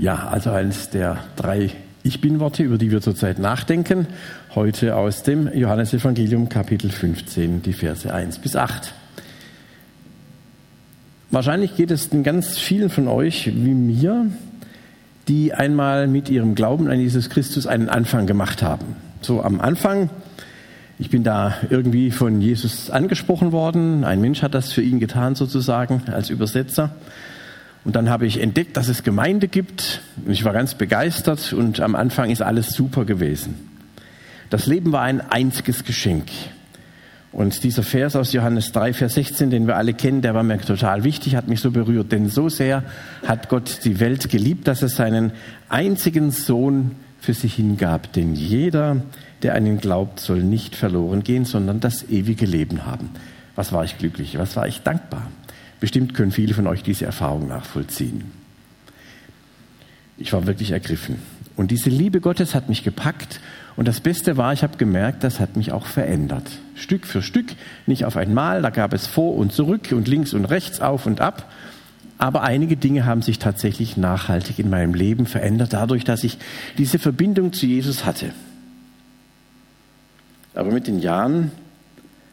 Ja, also eines der drei Ich bin-Worte, über die wir zurzeit nachdenken, heute aus dem Johannesevangelium Kapitel 15, die Verse 1 bis 8. Wahrscheinlich geht es den ganz vielen von euch wie mir, die einmal mit ihrem Glauben an Jesus Christus einen Anfang gemacht haben. So am Anfang, ich bin da irgendwie von Jesus angesprochen worden, ein Mensch hat das für ihn getan sozusagen als Übersetzer. Und dann habe ich entdeckt, dass es Gemeinde gibt. Und ich war ganz begeistert und am Anfang ist alles super gewesen. Das Leben war ein einziges Geschenk. Und dieser Vers aus Johannes 3, Vers 16, den wir alle kennen, der war mir total wichtig, hat mich so berührt. Denn so sehr hat Gott die Welt geliebt, dass er seinen einzigen Sohn für sich hingab. Denn jeder, der an ihn glaubt, soll nicht verloren gehen, sondern das ewige Leben haben. Was war ich glücklich, was war ich dankbar. Bestimmt können viele von euch diese Erfahrung nachvollziehen. Ich war wirklich ergriffen. Und diese Liebe Gottes hat mich gepackt. Und das Beste war, ich habe gemerkt, das hat mich auch verändert. Stück für Stück, nicht auf einmal. Da gab es vor und zurück und links und rechts, auf und ab. Aber einige Dinge haben sich tatsächlich nachhaltig in meinem Leben verändert, dadurch, dass ich diese Verbindung zu Jesus hatte. Aber mit den Jahren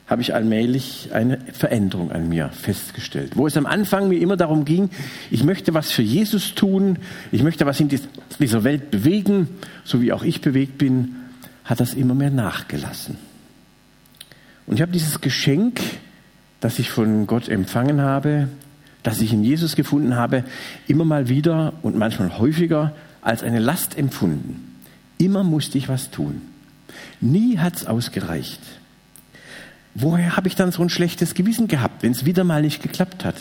habe ich allmählich eine Veränderung an mir festgestellt. Wo es am Anfang mir immer darum ging, ich möchte was für Jesus tun, ich möchte was in dieser Welt bewegen, so wie auch ich bewegt bin, hat das immer mehr nachgelassen. Und ich habe dieses Geschenk, das ich von Gott empfangen habe, das ich in Jesus gefunden habe, immer mal wieder und manchmal häufiger als eine Last empfunden. Immer musste ich was tun. Nie hat es ausgereicht woher habe ich dann so ein schlechtes Gewissen gehabt, wenn es wieder mal nicht geklappt hat?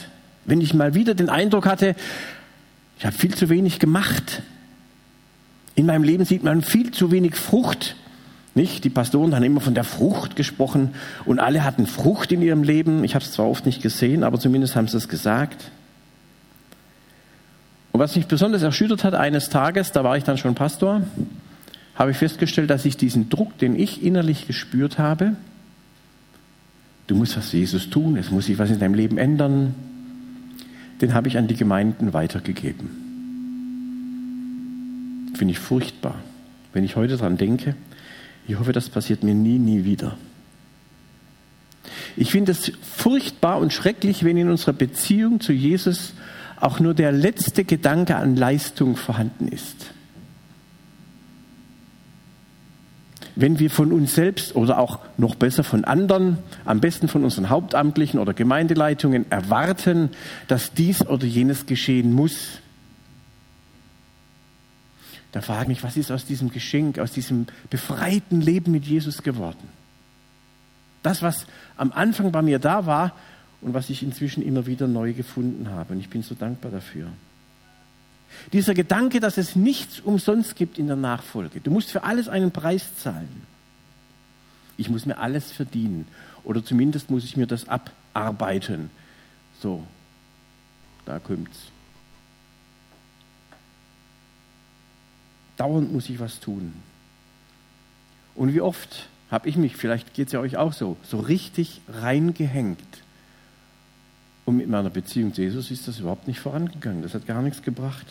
Wenn ich mal wieder den Eindruck hatte, ich habe viel zu wenig gemacht. In meinem Leben sieht man viel zu wenig Frucht. Nicht? Die Pastoren haben immer von der Frucht gesprochen und alle hatten Frucht in ihrem Leben. Ich habe es zwar oft nicht gesehen, aber zumindest haben sie es gesagt. Und was mich besonders erschüttert hat, eines Tages, da war ich dann schon Pastor, habe ich festgestellt, dass ich diesen Druck, den ich innerlich gespürt habe, Du musst was Jesus tun, es muss sich was in deinem Leben ändern. Den habe ich an die Gemeinden weitergegeben. Finde ich furchtbar. Wenn ich heute daran denke, ich hoffe, das passiert mir nie, nie wieder. Ich finde es furchtbar und schrecklich, wenn in unserer Beziehung zu Jesus auch nur der letzte Gedanke an Leistung vorhanden ist. Wenn wir von uns selbst oder auch noch besser von anderen, am besten von unseren Hauptamtlichen oder Gemeindeleitungen erwarten, dass dies oder jenes geschehen muss. Da frage ich mich, was ist aus diesem Geschenk, aus diesem befreiten Leben mit Jesus geworden? Das, was am Anfang bei mir da war und was ich inzwischen immer wieder neu gefunden habe. Und ich bin so dankbar dafür. Dieser Gedanke, dass es nichts umsonst gibt in der Nachfolge. Du musst für alles einen Preis zahlen. Ich muss mir alles verdienen. Oder zumindest muss ich mir das abarbeiten. So, da kommt's. Dauernd muss ich was tun. Und wie oft habe ich mich, vielleicht geht es ja euch auch so, so richtig reingehängt. Und mit meiner Beziehung zu Jesus ist das überhaupt nicht vorangegangen. Das hat gar nichts gebracht.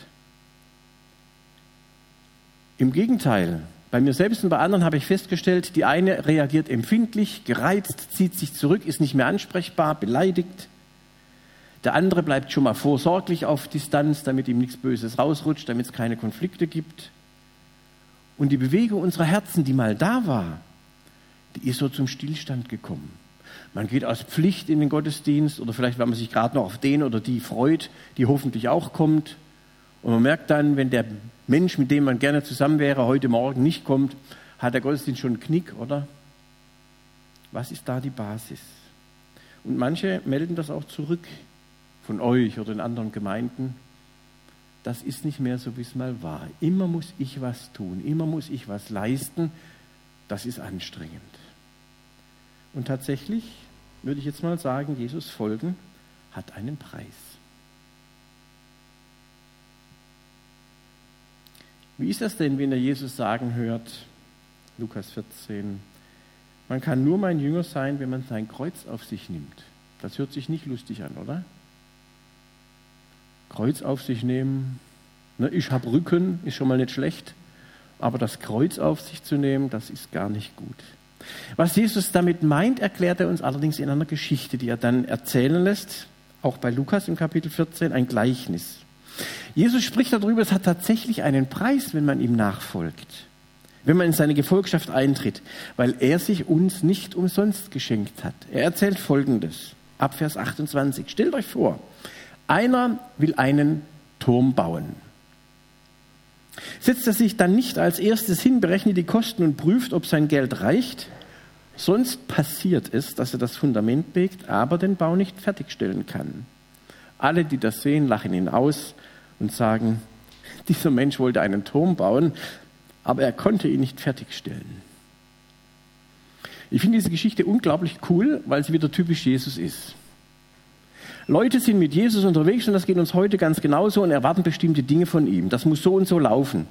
Im Gegenteil, bei mir selbst und bei anderen habe ich festgestellt, die eine reagiert empfindlich, gereizt, zieht sich zurück, ist nicht mehr ansprechbar, beleidigt. Der andere bleibt schon mal vorsorglich auf Distanz, damit ihm nichts Böses rausrutscht, damit es keine Konflikte gibt. Und die Bewegung unserer Herzen, die mal da war, die ist so zum Stillstand gekommen. Man geht aus Pflicht in den Gottesdienst oder vielleicht, weil man sich gerade noch auf den oder die freut, die hoffentlich auch kommt. Und man merkt dann, wenn der Mensch, mit dem man gerne zusammen wäre, heute Morgen nicht kommt, hat der Gottesdienst schon einen Knick, oder? Was ist da die Basis? Und manche melden das auch zurück von euch oder in anderen Gemeinden. Das ist nicht mehr so, wie es mal war. Immer muss ich was tun, immer muss ich was leisten. Das ist anstrengend. Und tatsächlich würde ich jetzt mal sagen, Jesus folgen hat einen Preis. Wie ist das denn, wenn er Jesus sagen hört, Lukas 14, man kann nur mein Jünger sein, wenn man sein Kreuz auf sich nimmt. Das hört sich nicht lustig an, oder? Kreuz auf sich nehmen, Ne, ich habe Rücken, ist schon mal nicht schlecht, aber das Kreuz auf sich zu nehmen, das ist gar nicht gut. Was Jesus damit meint, erklärt er uns allerdings in einer Geschichte, die er dann erzählen lässt, auch bei Lukas im Kapitel 14, ein Gleichnis. Jesus spricht darüber, es hat tatsächlich einen Preis, wenn man ihm nachfolgt, wenn man in seine Gefolgschaft eintritt, weil er sich uns nicht umsonst geschenkt hat. Er erzählt Folgendes, ab Vers 28. Stellt euch vor, einer will einen Turm bauen. Setzt er sich dann nicht als erstes hin, berechnet die Kosten und prüft, ob sein Geld reicht, sonst passiert es, dass er das Fundament legt, aber den Bau nicht fertigstellen kann. Alle, die das sehen, lachen ihn aus und sagen, dieser Mensch wollte einen Turm bauen, aber er konnte ihn nicht fertigstellen. Ich finde diese Geschichte unglaublich cool, weil sie wieder typisch Jesus ist. Leute sind mit Jesus unterwegs und das geht uns heute ganz genauso und erwarten bestimmte Dinge von ihm. Das muss so und so laufen.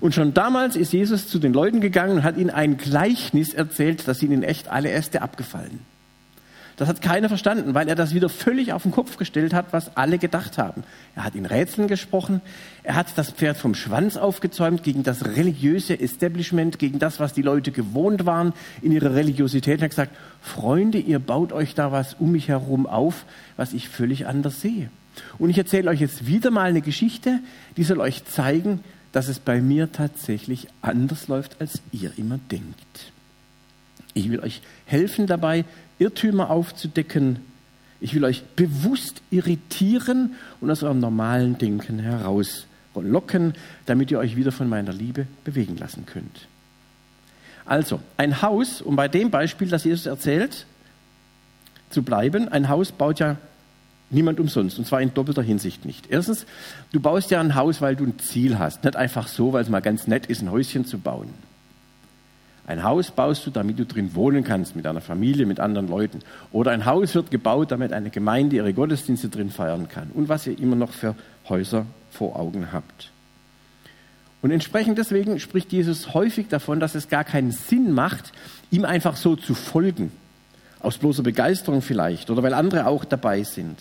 Und schon damals ist Jesus zu den Leuten gegangen und hat ihnen ein Gleichnis erzählt, das ihnen echt alle Äste abgefallen. Das hat keiner verstanden, weil er das wieder völlig auf den Kopf gestellt hat, was alle gedacht haben. Er hat in Rätseln gesprochen, er hat das Pferd vom Schwanz aufgezäumt gegen das religiöse Establishment, gegen das, was die Leute gewohnt waren in ihrer Religiosität. Er hat gesagt, Freunde, ihr baut euch da was um mich herum auf, was ich völlig anders sehe. Und ich erzähle euch jetzt wieder mal eine Geschichte, die soll euch zeigen, dass es bei mir tatsächlich anders läuft, als ihr immer denkt. Ich will euch helfen dabei, Irrtümer aufzudecken. Ich will euch bewusst irritieren und aus eurem normalen Denken herauslocken, damit ihr euch wieder von meiner Liebe bewegen lassen könnt. Also, ein Haus, um bei dem Beispiel, das Jesus erzählt, zu bleiben, ein Haus baut ja niemand umsonst, und zwar in doppelter Hinsicht nicht. Erstens, du baust ja ein Haus, weil du ein Ziel hast, nicht einfach so, weil es mal ganz nett ist, ein Häuschen zu bauen. Ein Haus baust du, damit du drin wohnen kannst, mit deiner Familie, mit anderen Leuten. Oder ein Haus wird gebaut, damit eine Gemeinde ihre Gottesdienste drin feiern kann. Und was ihr immer noch für Häuser vor Augen habt. Und entsprechend deswegen spricht Jesus häufig davon, dass es gar keinen Sinn macht, ihm einfach so zu folgen. Aus bloßer Begeisterung vielleicht oder weil andere auch dabei sind.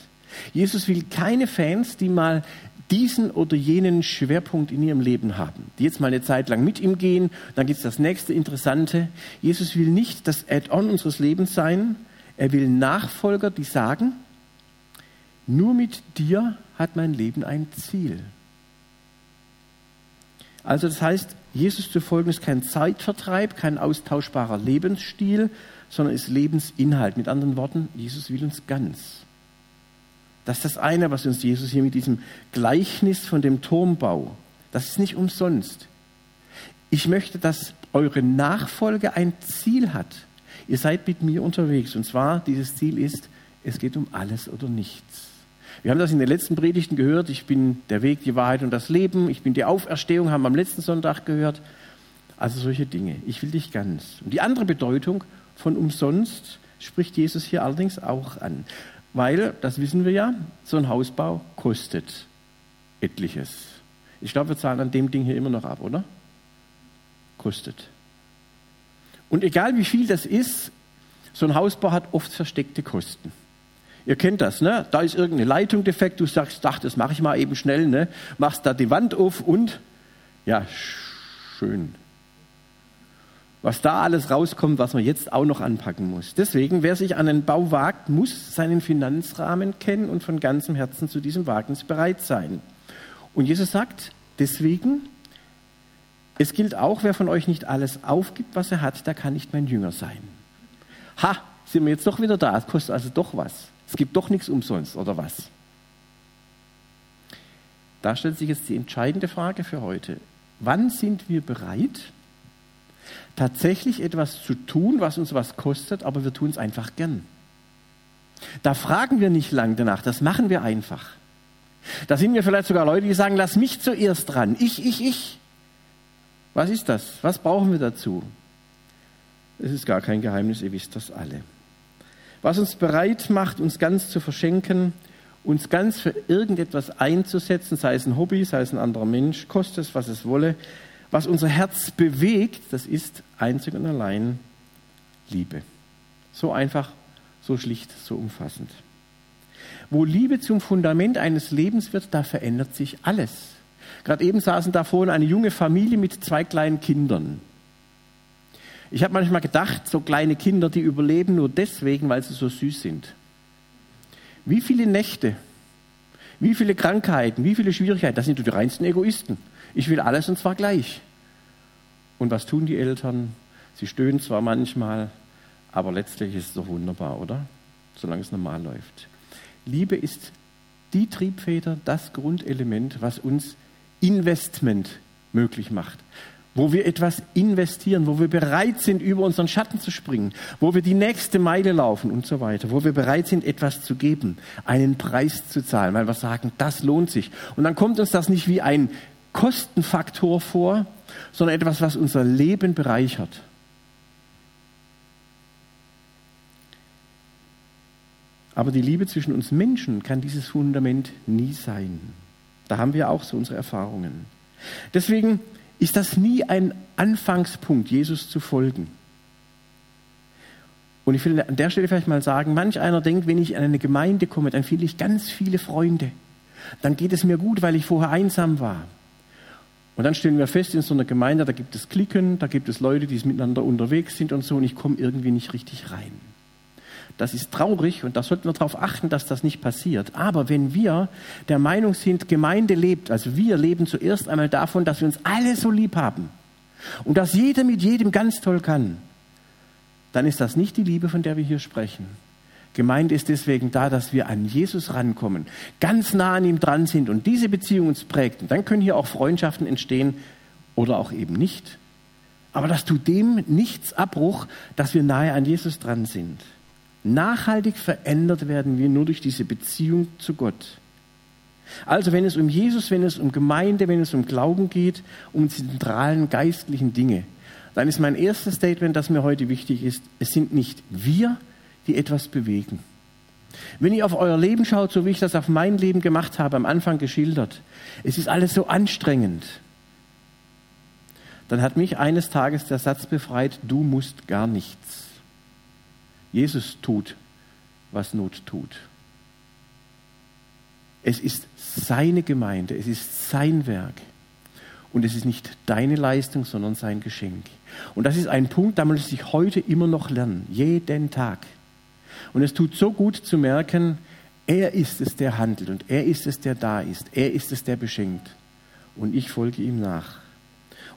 Jesus will keine Fans, die mal diesen oder jenen Schwerpunkt in ihrem Leben haben, die jetzt mal eine Zeit lang mit ihm gehen, dann gibt es das nächste Interessante. Jesus will nicht das Add-on unseres Lebens sein, er will Nachfolger, die sagen, nur mit dir hat mein Leben ein Ziel. Also das heißt, Jesus zu folgen ist kein Zeitvertreib, kein austauschbarer Lebensstil, sondern ist Lebensinhalt. Mit anderen Worten, Jesus will uns ganz. Das ist das eine, was uns Jesus hier mit diesem Gleichnis von dem Turmbau, das ist nicht umsonst. Ich möchte, dass eure Nachfolge ein Ziel hat. Ihr seid mit mir unterwegs und zwar dieses Ziel ist, es geht um alles oder nichts. Wir haben das in den letzten Predigten gehört. Ich bin der Weg, die Wahrheit und das Leben. Ich bin die Auferstehung, haben wir am letzten Sonntag gehört. Also solche Dinge. Ich will dich ganz. Und die andere Bedeutung von umsonst spricht Jesus hier allerdings auch an. Weil, das wissen wir ja, so ein Hausbau kostet etliches. Ich glaube, wir zahlen an dem Ding hier immer noch ab, oder? Kostet. Und egal wie viel das ist, so ein Hausbau hat oft versteckte Kosten. Ihr kennt das, ne? Da ist irgendeine Leitung defekt, du sagst, ach, das mache ich mal eben schnell, ne? Machst da die Wand auf und ja, schön was da alles rauskommt, was man jetzt auch noch anpacken muss. Deswegen, wer sich an einen Bau wagt, muss seinen Finanzrahmen kennen und von ganzem Herzen zu diesem Wagnis bereit sein. Und Jesus sagt, deswegen, es gilt auch, wer von euch nicht alles aufgibt, was er hat, der kann nicht mein Jünger sein. Ha, sind wir jetzt doch wieder da, es kostet also doch was. Es gibt doch nichts umsonst, oder was? Da stellt sich jetzt die entscheidende Frage für heute. Wann sind wir bereit, tatsächlich etwas zu tun, was uns was kostet, aber wir tun es einfach gern. Da fragen wir nicht lang danach, das machen wir einfach. Da sind wir vielleicht sogar Leute, die sagen, lass mich zuerst dran. Ich, ich, ich. Was ist das? Was brauchen wir dazu? Es ist gar kein Geheimnis, ihr wisst das alle. Was uns bereit macht, uns ganz zu verschenken, uns ganz für irgendetwas einzusetzen, sei es ein Hobby, sei es ein anderer Mensch, kostet es, was es wolle, was unser Herz bewegt, das ist einzig und allein Liebe. So einfach, so schlicht, so umfassend. Wo Liebe zum Fundament eines Lebens wird, da verändert sich alles. Gerade eben saßen da vorne eine junge Familie mit zwei kleinen Kindern. Ich habe manchmal gedacht, so kleine Kinder, die überleben nur deswegen, weil sie so süß sind. Wie viele Nächte, wie viele Krankheiten, wie viele Schwierigkeiten, das sind die reinsten Egoisten. Ich will alles und zwar gleich. Und was tun die Eltern? Sie stöhnen zwar manchmal, aber letztlich ist es doch wunderbar, oder? Solange es normal läuft. Liebe ist die Triebfeder, das Grundelement, was uns Investment möglich macht wo wir etwas investieren, wo wir bereit sind, über unseren Schatten zu springen, wo wir die nächste Meile laufen und so weiter, wo wir bereit sind, etwas zu geben, einen Preis zu zahlen, weil wir sagen, das lohnt sich. Und dann kommt uns das nicht wie ein Kostenfaktor vor, sondern etwas, was unser Leben bereichert. Aber die Liebe zwischen uns Menschen kann dieses Fundament nie sein. Da haben wir auch so unsere Erfahrungen. Deswegen ist das nie ein Anfangspunkt, Jesus zu folgen. Und ich will an der Stelle vielleicht mal sagen, manch einer denkt, wenn ich in eine Gemeinde komme, dann finde ich ganz viele Freunde. Dann geht es mir gut, weil ich vorher einsam war. Und dann stellen wir fest, in so einer Gemeinde, da gibt es Klicken, da gibt es Leute, die miteinander unterwegs sind und so, und ich komme irgendwie nicht richtig rein. Das ist traurig und da sollten wir darauf achten, dass das nicht passiert. Aber wenn wir der Meinung sind, Gemeinde lebt, also wir leben zuerst einmal davon, dass wir uns alle so lieb haben und dass jeder mit jedem ganz toll kann, dann ist das nicht die Liebe, von der wir hier sprechen. Gemeinde ist deswegen da, dass wir an Jesus rankommen, ganz nah an ihm dran sind und diese Beziehung uns prägt. Und dann können hier auch Freundschaften entstehen oder auch eben nicht. Aber das tut dem nichts Abbruch, dass wir nahe an Jesus dran sind. Nachhaltig verändert werden wir nur durch diese Beziehung zu Gott. Also wenn es um Jesus, wenn es um Gemeinde, wenn es um Glauben geht, um zentralen geistlichen Dinge, dann ist mein erstes Statement, das mir heute wichtig ist, es sind nicht wir, die etwas bewegen. Wenn ihr auf euer Leben schaut, so wie ich das auf mein Leben gemacht habe, am Anfang geschildert, es ist alles so anstrengend, dann hat mich eines Tages der Satz befreit, du musst gar nichts. Jesus tut, was Not tut. Es ist seine Gemeinde, es ist sein Werk. Und es ist nicht deine Leistung, sondern sein Geschenk. Und das ist ein Punkt, da muss ich heute immer noch lernen, jeden Tag. Und es tut so gut zu merken, er ist es, der handelt und er ist es, der da ist. Er ist es, der beschenkt. Und ich folge ihm nach.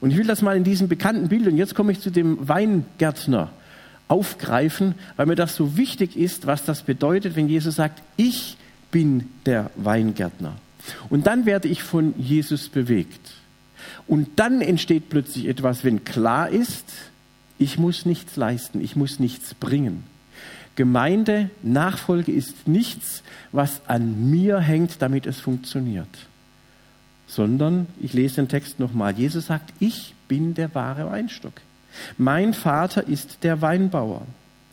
Und ich will das mal in diesem bekannten Bild, und jetzt komme ich zu dem Weingärtner aufgreifen, weil mir das so wichtig ist, was das bedeutet, wenn Jesus sagt, ich bin der Weingärtner. Und dann werde ich von Jesus bewegt. Und dann entsteht plötzlich etwas, wenn klar ist, ich muss nichts leisten, ich muss nichts bringen. Gemeinde, Nachfolge ist nichts, was an mir hängt, damit es funktioniert. Sondern, ich lese den Text nochmal, Jesus sagt, ich bin der wahre Weinstock. Mein Vater ist der Weinbauer.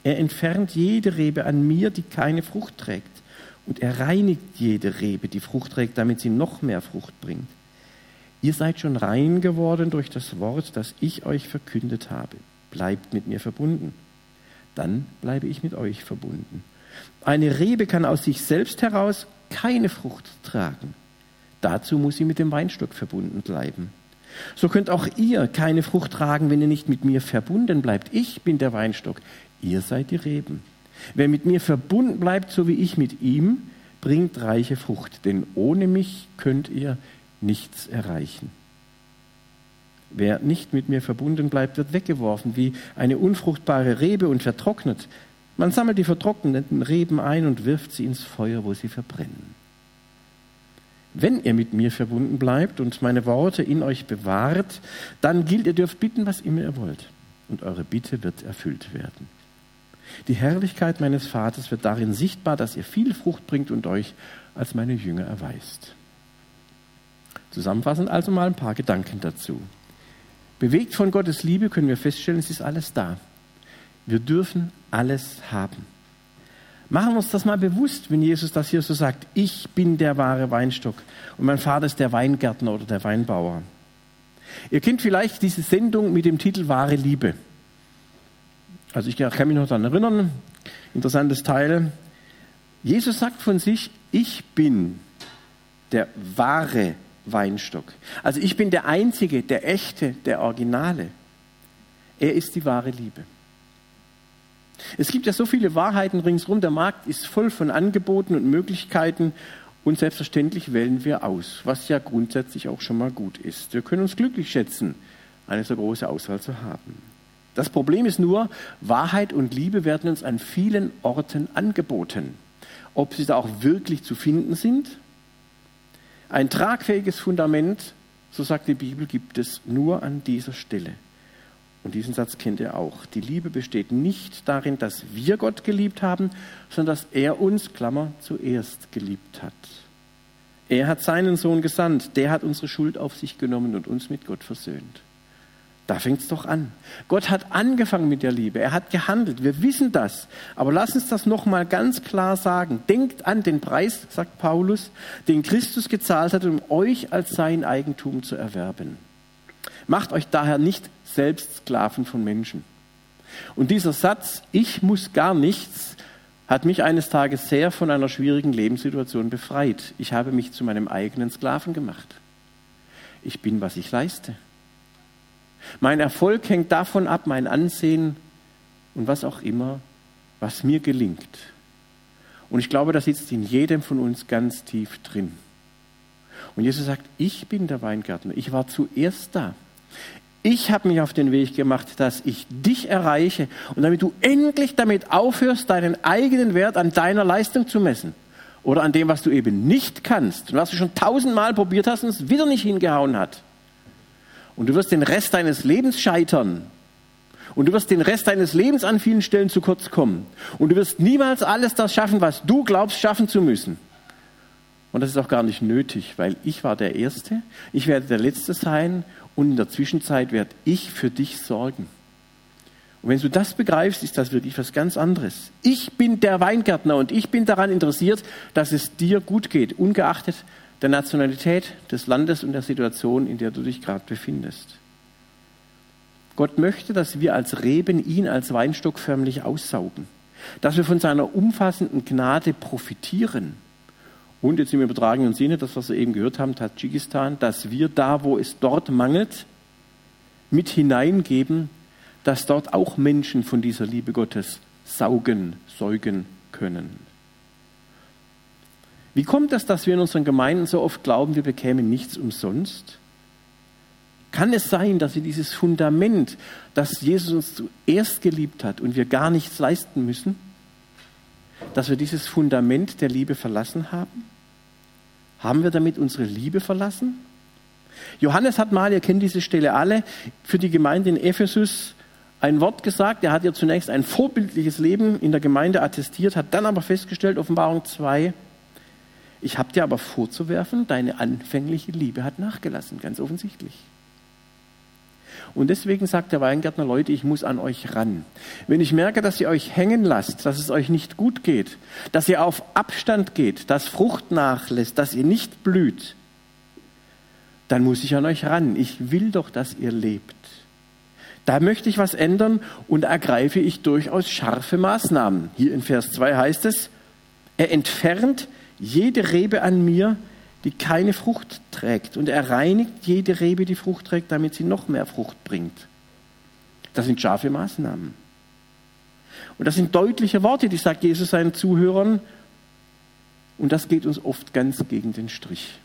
Er entfernt jede Rebe an mir, die keine Frucht trägt. Und er reinigt jede Rebe, die Frucht trägt, damit sie noch mehr Frucht bringt. Ihr seid schon rein geworden durch das Wort, das ich euch verkündet habe. Bleibt mit mir verbunden. Dann bleibe ich mit euch verbunden. Eine Rebe kann aus sich selbst heraus keine Frucht tragen. Dazu muss sie mit dem Weinstock verbunden bleiben. So könnt auch ihr keine Frucht tragen, wenn ihr nicht mit mir verbunden bleibt. Ich bin der Weinstock, ihr seid die Reben. Wer mit mir verbunden bleibt, so wie ich mit ihm, bringt reiche Frucht, denn ohne mich könnt ihr nichts erreichen. Wer nicht mit mir verbunden bleibt, wird weggeworfen wie eine unfruchtbare Rebe und vertrocknet. Man sammelt die vertrockneten Reben ein und wirft sie ins Feuer, wo sie verbrennen. Wenn ihr mit mir verbunden bleibt und meine Worte in euch bewahrt, dann gilt, ihr dürft bitten, was immer ihr wollt. Und eure Bitte wird erfüllt werden. Die Herrlichkeit meines Vaters wird darin sichtbar, dass ihr viel Frucht bringt und euch als meine Jünger erweist. Zusammenfassend also mal ein paar Gedanken dazu. Bewegt von Gottes Liebe können wir feststellen, es ist alles da. Wir dürfen alles haben. Machen wir uns das mal bewusst, wenn Jesus das hier so sagt. Ich bin der wahre Weinstock und mein Vater ist der Weingärtner oder der Weinbauer. Ihr kennt vielleicht diese Sendung mit dem Titel Wahre Liebe. Also ich kann mich noch daran erinnern, interessantes Teil. Jesus sagt von sich, ich bin der wahre Weinstock. Also ich bin der Einzige, der Echte, der Originale. Er ist die wahre Liebe. Es gibt ja so viele Wahrheiten ringsherum. Der Markt ist voll von Angeboten und Möglichkeiten. Und selbstverständlich wählen wir aus, was ja grundsätzlich auch schon mal gut ist. Wir können uns glücklich schätzen, eine so große Auswahl zu haben. Das Problem ist nur, Wahrheit und Liebe werden uns an vielen Orten angeboten. Ob sie da auch wirklich zu finden sind? Ein tragfähiges Fundament, so sagt die Bibel, gibt es nur an dieser Stelle. Und diesen Satz kennt ihr auch. Die Liebe besteht nicht darin, dass wir Gott geliebt haben, sondern dass er uns, Klammer, zuerst geliebt hat. Er hat seinen Sohn gesandt, der hat unsere Schuld auf sich genommen und uns mit Gott versöhnt. Da fängt es doch an. Gott hat angefangen mit der Liebe. Er hat gehandelt. Wir wissen das. Aber lass uns das nochmal ganz klar sagen. Denkt an den Preis, sagt Paulus, den Christus gezahlt hat, um euch als sein Eigentum zu erwerben. Macht euch daher nicht selbst Sklaven von Menschen. Und dieser Satz, ich muss gar nichts, hat mich eines Tages sehr von einer schwierigen Lebenssituation befreit. Ich habe mich zu meinem eigenen Sklaven gemacht. Ich bin, was ich leiste. Mein Erfolg hängt davon ab, mein Ansehen und was auch immer, was mir gelingt. Und ich glaube, das sitzt in jedem von uns ganz tief drin. Und Jesus sagt, ich bin der Weingärtner. Ich war zuerst da. Ich habe mich auf den Weg gemacht, dass ich dich erreiche und damit du endlich damit aufhörst, deinen eigenen Wert an deiner Leistung zu messen oder an dem, was du eben nicht kannst und was du schon tausendmal probiert hast und es wieder nicht hingehauen hat. Und du wirst den Rest deines Lebens scheitern. Und du wirst den Rest deines Lebens an vielen Stellen zu kurz kommen. Und du wirst niemals alles das schaffen, was du glaubst schaffen zu müssen. Und das ist auch gar nicht nötig, weil ich war der Erste, ich werde der Letzte sein und in der Zwischenzeit werde ich für dich sorgen. Und wenn du das begreifst, ist das wirklich was ganz anderes. Ich bin der Weingärtner und ich bin daran interessiert, dass es dir gut geht, ungeachtet der Nationalität, des Landes und der Situation, in der du dich gerade befindest. Gott möchte, dass wir als Reben ihn als Weinstock förmlich aussaugen, dass wir von seiner umfassenden Gnade profitieren. Und jetzt im übertragenen Sinne, das, was wir eben gehört haben, Tadschikistan, dass wir da, wo es dort mangelt, mit hineingeben, dass dort auch Menschen von dieser Liebe Gottes saugen, säugen können. Wie kommt es, dass wir in unseren Gemeinden so oft glauben, wir bekämen nichts umsonst? Kann es sein, dass wir dieses Fundament, das Jesus uns zuerst geliebt hat und wir gar nichts leisten müssen, dass wir dieses Fundament der Liebe verlassen haben? Haben wir damit unsere Liebe verlassen? Johannes hat mal, ihr kennt diese Stelle alle, für die Gemeinde in Ephesus ein Wort gesagt. Er hat ihr zunächst ein vorbildliches Leben in der Gemeinde attestiert, hat dann aber festgestellt, Offenbarung 2, ich habe dir aber vorzuwerfen, deine anfängliche Liebe hat nachgelassen, ganz offensichtlich. Und deswegen sagt der Weingärtner, Leute, ich muss an euch ran. Wenn ich merke, dass ihr euch hängen lasst, dass es euch nicht gut geht, dass ihr auf Abstand geht, dass Frucht nachlässt, dass ihr nicht blüht, dann muss ich an euch ran. Ich will doch, dass ihr lebt. Da möchte ich was ändern und ergreife ich durchaus scharfe Maßnahmen. Hier in Vers 2 heißt es, er entfernt jede Rebe an mir, die keine Frucht trägt. Und er reinigt jede Rebe, die Frucht trägt, damit sie noch mehr Frucht bringt. Das sind scharfe Maßnahmen. Und das sind deutliche Worte, die sagt Jesus seinen Zuhörern. Und das geht uns oft ganz gegen den Strich.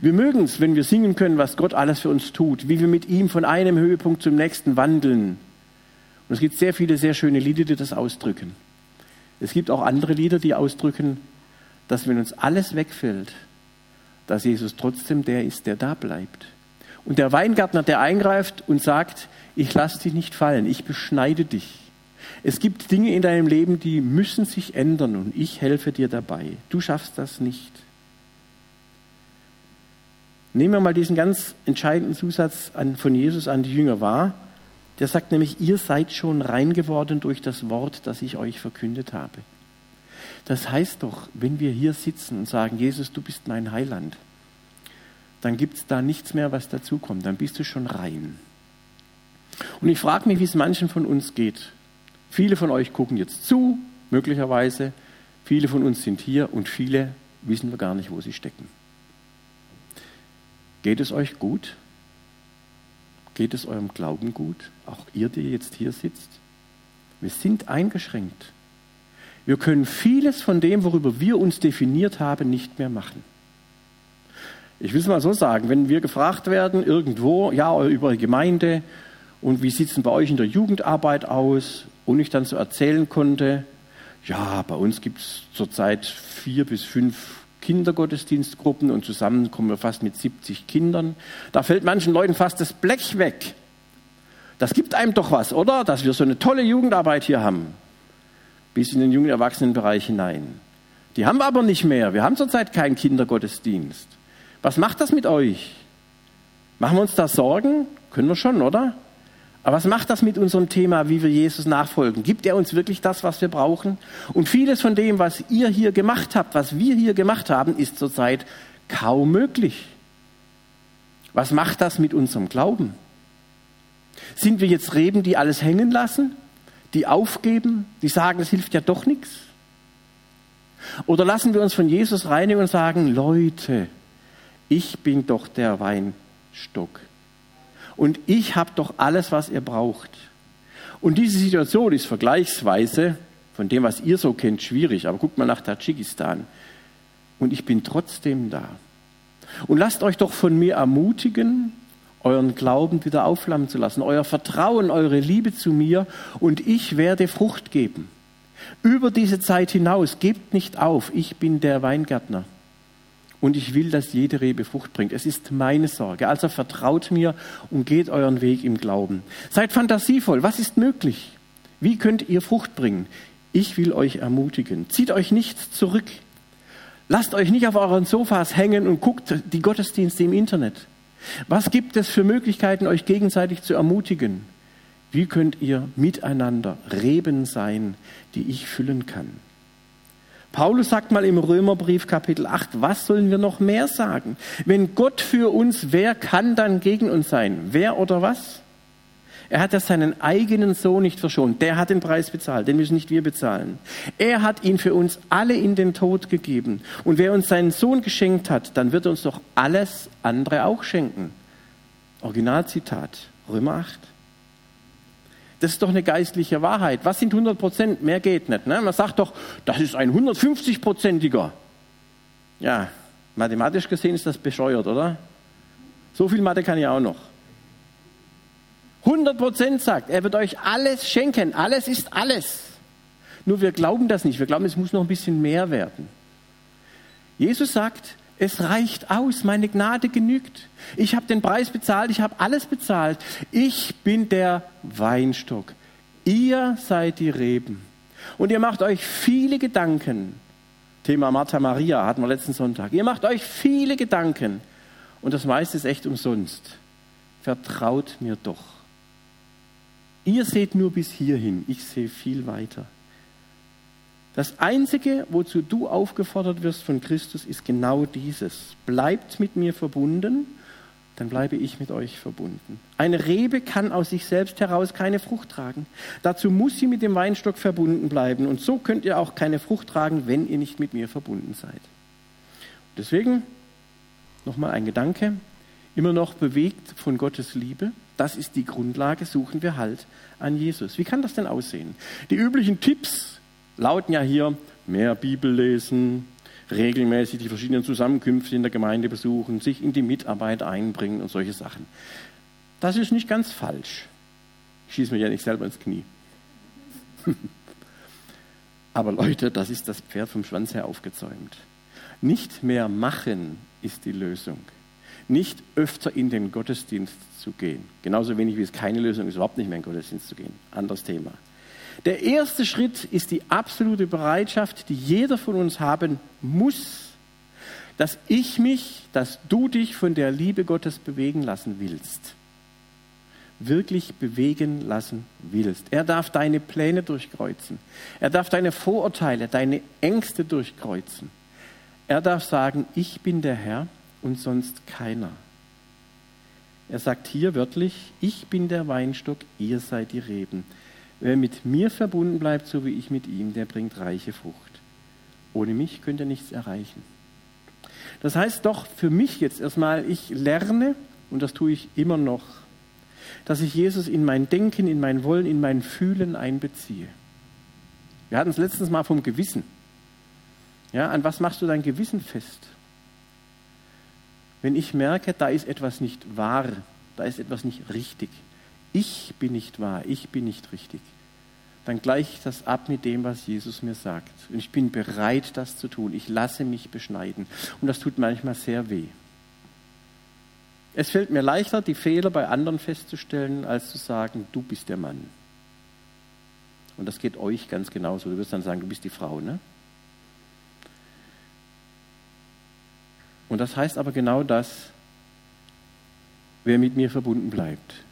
Wir mögen es, wenn wir singen können, was Gott alles für uns tut, wie wir mit ihm von einem Höhepunkt zum nächsten wandeln. Und es gibt sehr viele sehr schöne Lieder, die das ausdrücken. Es gibt auch andere Lieder, die ausdrücken, dass wenn uns alles wegfällt, dass Jesus trotzdem der ist, der da bleibt. Und der Weingärtner, der eingreift und sagt, ich lasse dich nicht fallen, ich beschneide dich. Es gibt Dinge in deinem Leben, die müssen sich ändern und ich helfe dir dabei. Du schaffst das nicht. Nehmen wir mal diesen ganz entscheidenden Zusatz von Jesus an die Jünger wahr. Der sagt nämlich, ihr seid schon rein geworden durch das Wort, das ich euch verkündet habe. Das heißt doch, wenn wir hier sitzen und sagen, Jesus, du bist mein Heiland, dann gibt es da nichts mehr, was dazukommt. Dann bist du schon rein. Und ich frage mich, wie es manchen von uns geht. Viele von euch gucken jetzt zu, möglicherweise. Viele von uns sind hier und viele wissen wir gar nicht, wo sie stecken. Geht es euch gut? Geht es eurem Glauben gut? Auch ihr, die jetzt hier sitzt? Wir sind eingeschränkt. Wir können vieles von dem, worüber wir uns definiert haben, nicht mehr machen. Ich will es mal so sagen, wenn wir gefragt werden irgendwo, ja, über die Gemeinde und wie sieht es bei euch in der Jugendarbeit aus und ich dann so erzählen konnte, ja, bei uns gibt es zurzeit vier bis fünf Kindergottesdienstgruppen und zusammen kommen wir fast mit 70 Kindern. Da fällt manchen Leuten fast das Blech weg. Das gibt einem doch was, oder? Dass wir so eine tolle Jugendarbeit hier haben. Bis in den jungen Erwachsenenbereich hinein. Die haben wir aber nicht mehr. Wir haben zurzeit keinen Kindergottesdienst. Was macht das mit euch? Machen wir uns da Sorgen? Können wir schon, oder? Aber was macht das mit unserem Thema, wie wir Jesus nachfolgen? Gibt er uns wirklich das, was wir brauchen? Und vieles von dem, was ihr hier gemacht habt, was wir hier gemacht haben, ist zurzeit kaum möglich. Was macht das mit unserem Glauben? Sind wir jetzt Reben, die alles hängen lassen, die aufgeben, die sagen, es hilft ja doch nichts? Oder lassen wir uns von Jesus reinigen und sagen, Leute, ich bin doch der Weinstock und ich habe doch alles, was ihr braucht. Und diese Situation ist vergleichsweise von dem, was ihr so kennt, schwierig. Aber guckt mal nach Tadschikistan. Und ich bin trotzdem da. Und lasst euch doch von mir ermutigen, euren Glauben wieder aufflammen zu lassen, euer Vertrauen, eure Liebe zu mir. Und ich werde Frucht geben. Über diese Zeit hinaus, gebt nicht auf, ich bin der Weingärtner und ich will, dass jede Rebe Frucht bringt. Es ist meine Sorge. Also vertraut mir und geht euren Weg im Glauben. Seid fantasievoll. Was ist möglich? Wie könnt ihr Frucht bringen? Ich will euch ermutigen. Zieht euch nicht zurück. Lasst euch nicht auf euren Sofas hängen und guckt die Gottesdienste im Internet. Was gibt es für Möglichkeiten, euch gegenseitig zu ermutigen? Wie könnt ihr miteinander Reben sein, die ich füllen kann? Paulus sagt mal im Römerbrief Kapitel 8, was sollen wir noch mehr sagen? Wenn Gott für uns, wer kann dann gegen uns sein? Wer oder was? Er hat ja seinen eigenen Sohn nicht verschont. Der hat den Preis bezahlt. Den müssen nicht wir bezahlen. Er hat ihn für uns alle in den Tod gegeben. Und wer uns seinen Sohn geschenkt hat, dann wird er uns doch alles andere auch schenken. Originalzitat, Römer 8. Das ist doch eine geistliche Wahrheit. Was sind 100 Prozent? Mehr geht nicht. Ne? Man sagt doch, das ist ein 150-prozentiger. Ja, mathematisch gesehen ist das bescheuert, oder? So viel Mathe kann ich auch noch. 100 Prozent sagt, er wird euch alles schenken. Alles ist alles. Nur wir glauben das nicht. Wir glauben, es muss noch ein bisschen mehr werden. Jesus sagt, es reicht aus, meine Gnade genügt. Ich habe den Preis bezahlt, ich habe alles bezahlt. Ich bin der Weinstock. Ihr seid die Reben. Und ihr macht euch viele Gedanken. Thema Martha Maria hatten wir letzten Sonntag. Ihr macht euch viele Gedanken. Und das meiste ist echt umsonst. Vertraut mir doch. Ihr seht nur bis hierhin. Ich sehe viel weiter. Das Einzige, wozu du aufgefordert wirst von Christus, ist genau dieses. Bleibt mit mir verbunden, dann bleibe ich mit euch verbunden. Eine Rebe kann aus sich selbst heraus keine Frucht tragen. Dazu muss sie mit dem Weinstock verbunden bleiben. Und so könnt ihr auch keine Frucht tragen, wenn ihr nicht mit mir verbunden seid. Deswegen nochmal ein Gedanke, immer noch bewegt von Gottes Liebe. Das ist die Grundlage, suchen wir Halt an Jesus. Wie kann das denn aussehen? Die üblichen Tipps, lauten ja hier mehr Bibel lesen, regelmäßig die verschiedenen Zusammenkünfte in der Gemeinde besuchen, sich in die Mitarbeit einbringen und solche Sachen. Das ist nicht ganz falsch. Ich schieße mir ja nicht selber ins Knie. Aber Leute, das ist das Pferd vom Schwanz her aufgezäumt. Nicht mehr machen ist die Lösung. Nicht öfter in den Gottesdienst zu gehen. Genauso wenig wie es keine Lösung ist, überhaupt nicht mehr in den Gottesdienst zu gehen. Anderes Thema. Der erste Schritt ist die absolute Bereitschaft, die jeder von uns haben muss, dass ich mich, dass du dich von der Liebe Gottes bewegen lassen willst. Wirklich bewegen lassen willst. Er darf deine Pläne durchkreuzen. Er darf deine Vorurteile, deine Ängste durchkreuzen. Er darf sagen, ich bin der Herr und sonst keiner. Er sagt hier wörtlich, ich bin der Weinstock, ihr seid die Reben. Wer mit mir verbunden bleibt, so wie ich mit ihm, der bringt reiche Frucht. Ohne mich könnt ihr nichts erreichen. Das heißt doch für mich jetzt erstmal, ich lerne, und das tue ich immer noch, dass ich Jesus in mein Denken, in mein Wollen, in mein Fühlen einbeziehe. Wir hatten es letztens mal vom Gewissen. Ja, an was machst du dein Gewissen fest? Wenn ich merke, da ist etwas nicht wahr, da ist etwas nicht richtig, ich bin nicht wahr, ich bin nicht richtig, dann gleiche ich das ab mit dem, was Jesus mir sagt. Und ich bin bereit, das zu tun. Ich lasse mich beschneiden. Und das tut manchmal sehr weh. Es fällt mir leichter, die Fehler bei anderen festzustellen, als zu sagen, du bist der Mann. Und das geht euch ganz genauso. Du wirst dann sagen, du bist die Frau, ne? Und das heißt aber genau das, wer mit mir verbunden bleibt.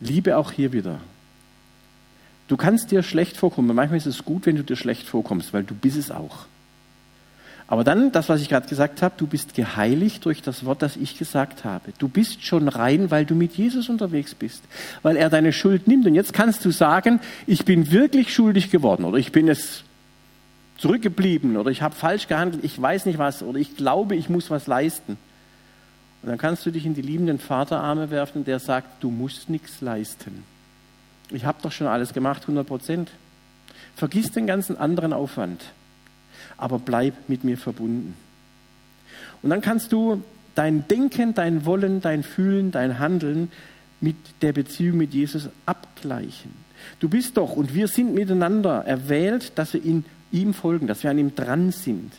Liebe auch hier wieder. Du kannst dir schlecht vorkommen. Manchmal ist es gut, wenn du dir schlecht vorkommst, weil du bist es auch. Aber dann, das, was ich gerade gesagt habe, du bist geheiligt durch das Wort, das ich gesagt habe. Du bist schon rein, weil du mit Jesus unterwegs bist, weil er deine Schuld nimmt. Und jetzt kannst du sagen, ich bin wirklich schuldig geworden oder ich bin es zurückgeblieben oder ich habe falsch gehandelt, ich weiß nicht was oder ich glaube, ich muss was leisten. Und dann kannst du dich in die liebenden Vaterarme werfen, der sagt, du musst nichts leisten. Ich habe doch schon alles gemacht, 100 Prozent. Vergiss den ganzen anderen Aufwand, aber bleib mit mir verbunden. Und dann kannst du dein Denken, dein Wollen, dein Fühlen, dein Handeln mit der Beziehung mit Jesus abgleichen. Du bist doch und wir sind miteinander erwählt, dass wir in ihm folgen, dass wir an ihm dran sind.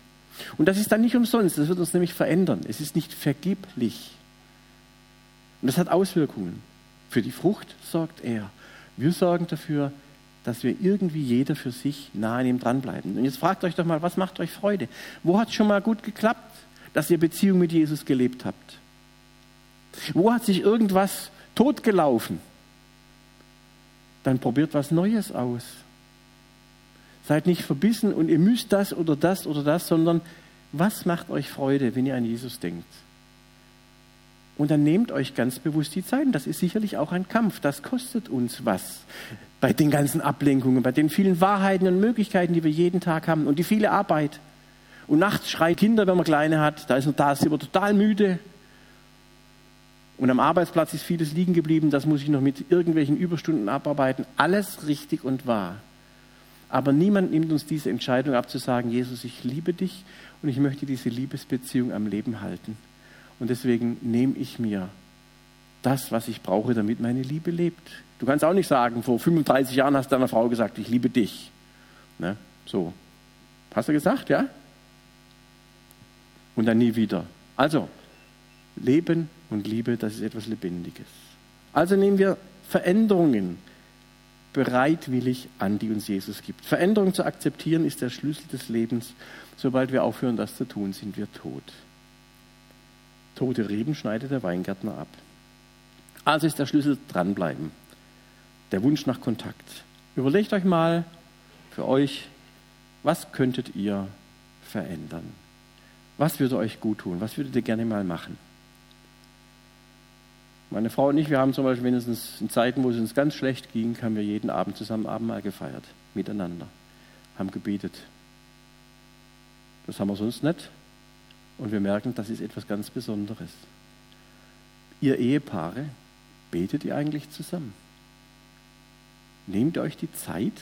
Und das ist dann nicht umsonst, das wird uns nämlich verändern. Es ist nicht vergeblich. Und das hat Auswirkungen. Für die Frucht sorgt er. Wir sorgen dafür, dass wir irgendwie jeder für sich nah an ihm dranbleiben. Und jetzt fragt euch doch mal, was macht euch Freude? Wo hat es schon mal gut geklappt, dass ihr Beziehung mit Jesus gelebt habt? Wo hat sich irgendwas totgelaufen? Dann probiert was Neues aus. Seid nicht verbissen und ihr müsst das oder das oder das, sondern was macht euch Freude, wenn ihr an Jesus denkt? Und dann nehmt euch ganz bewusst die Zeit. Das ist sicherlich auch ein Kampf. Das kostet uns was. Bei den ganzen Ablenkungen, bei den vielen Wahrheiten und Möglichkeiten, die wir jeden Tag haben und die viele Arbeit. Und nachts schreit Kinder, wenn man kleine hat. Da ist, da ist immer total müde. Und am Arbeitsplatz ist vieles liegen geblieben. Das muss ich noch mit irgendwelchen Überstunden abarbeiten. Alles richtig und wahr. Aber niemand nimmt uns diese Entscheidung ab, zu sagen, Jesus, ich liebe dich und ich möchte diese Liebesbeziehung am Leben halten. Und deswegen nehme ich mir das, was ich brauche, damit meine Liebe lebt. Du kannst auch nicht sagen, vor 35 Jahren hast du deiner Frau gesagt, ich liebe dich. Ne? So. Hast du gesagt, ja? Und dann nie wieder. Also, Leben und Liebe, das ist etwas Lebendiges. Also nehmen wir Veränderungen bereitwillig an, die uns Jesus gibt. Veränderung zu akzeptieren ist der Schlüssel des Lebens. Sobald wir aufhören, das zu tun, sind wir tot. Tote Reben schneidet der Weingärtner ab. Also ist der Schlüssel dranbleiben. Der Wunsch nach Kontakt. Überlegt euch mal für euch, was könntet ihr verändern? Was würde euch gut tun? Was würdet ihr gerne mal machen? Meine Frau und ich, wir haben zum Beispiel wenigstens in Zeiten, wo es uns ganz schlecht ging, haben wir jeden Abend zusammen Abendmahl gefeiert, miteinander, haben gebetet. Das haben wir sonst nicht. Und wir merken, das ist etwas ganz Besonderes. Ihr Ehepaare, betet ihr eigentlich zusammen? Nehmt euch die Zeit,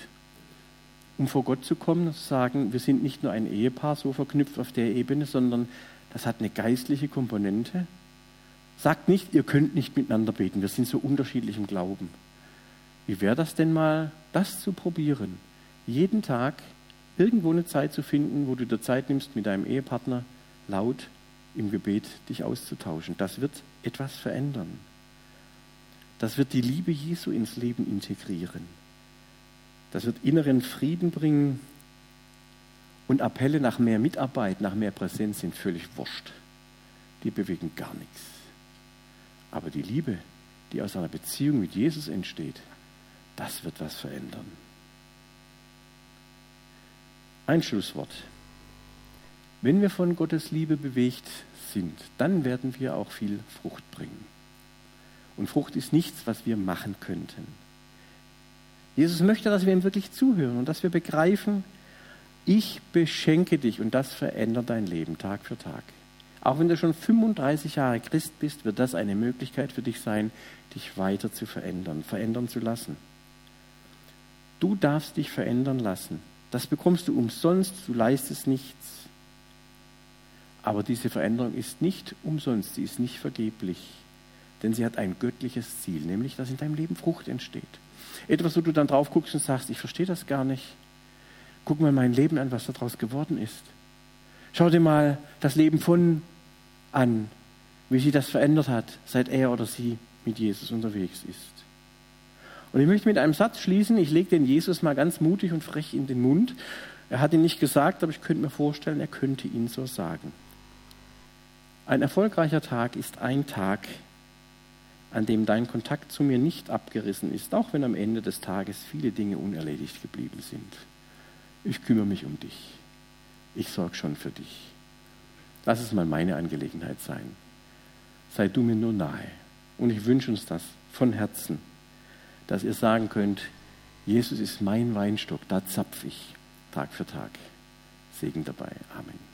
um vor Gott zu kommen und zu sagen, wir sind nicht nur ein Ehepaar so verknüpft auf der Ebene, sondern das hat eine geistliche Komponente Sagt nicht, ihr könnt nicht miteinander beten, wir sind so unterschiedlich im Glauben. Wie wäre das denn mal, das zu probieren? Jeden Tag irgendwo eine Zeit zu finden, wo du dir Zeit nimmst, mit deinem Ehepartner laut im Gebet dich auszutauschen. Das wird etwas verändern. Das wird die Liebe Jesu ins Leben integrieren. Das wird inneren Frieden bringen. Und Appelle nach mehr Mitarbeit, nach mehr Präsenz sind völlig wurscht. Die bewegen gar nichts. Aber die Liebe, die aus einer Beziehung mit Jesus entsteht, das wird was verändern. Ein Schlusswort. Wenn wir von Gottes Liebe bewegt sind, dann werden wir auch viel Frucht bringen. Und Frucht ist nichts, was wir machen könnten. Jesus möchte, dass wir ihm wirklich zuhören und dass wir begreifen, ich beschenke dich und das verändert dein Leben Tag für Tag. Auch wenn du schon 35 Jahre Christ bist, wird das eine Möglichkeit für dich sein, dich weiter zu verändern, verändern zu lassen. Du darfst dich verändern lassen. Das bekommst du umsonst, du leistest nichts. Aber diese Veränderung ist nicht umsonst, sie ist nicht vergeblich, denn sie hat ein göttliches Ziel, nämlich dass in deinem Leben Frucht entsteht. Etwas, wo du dann drauf guckst und sagst, ich verstehe das gar nicht. Guck mal mein Leben an, was daraus geworden ist. Schau dir mal das Leben von an, wie sie das verändert hat, seit er oder sie mit Jesus unterwegs ist. Und ich möchte mit einem Satz schließen. Ich lege den Jesus mal ganz mutig und frech in den Mund. Er hat ihn nicht gesagt, aber ich könnte mir vorstellen, er könnte ihn so sagen. Ein erfolgreicher Tag ist ein Tag, an dem dein Kontakt zu mir nicht abgerissen ist, auch wenn am Ende des Tages viele Dinge unerledigt geblieben sind. Ich kümmere mich um dich. Ich sorge schon für dich. Lass es mal meine Angelegenheit sein. Sei du mir nur nahe. Und ich wünsche uns das von Herzen, dass ihr sagen könnt, Jesus ist mein Weinstock, da zapf ich Tag für Tag. Segen dabei. Amen.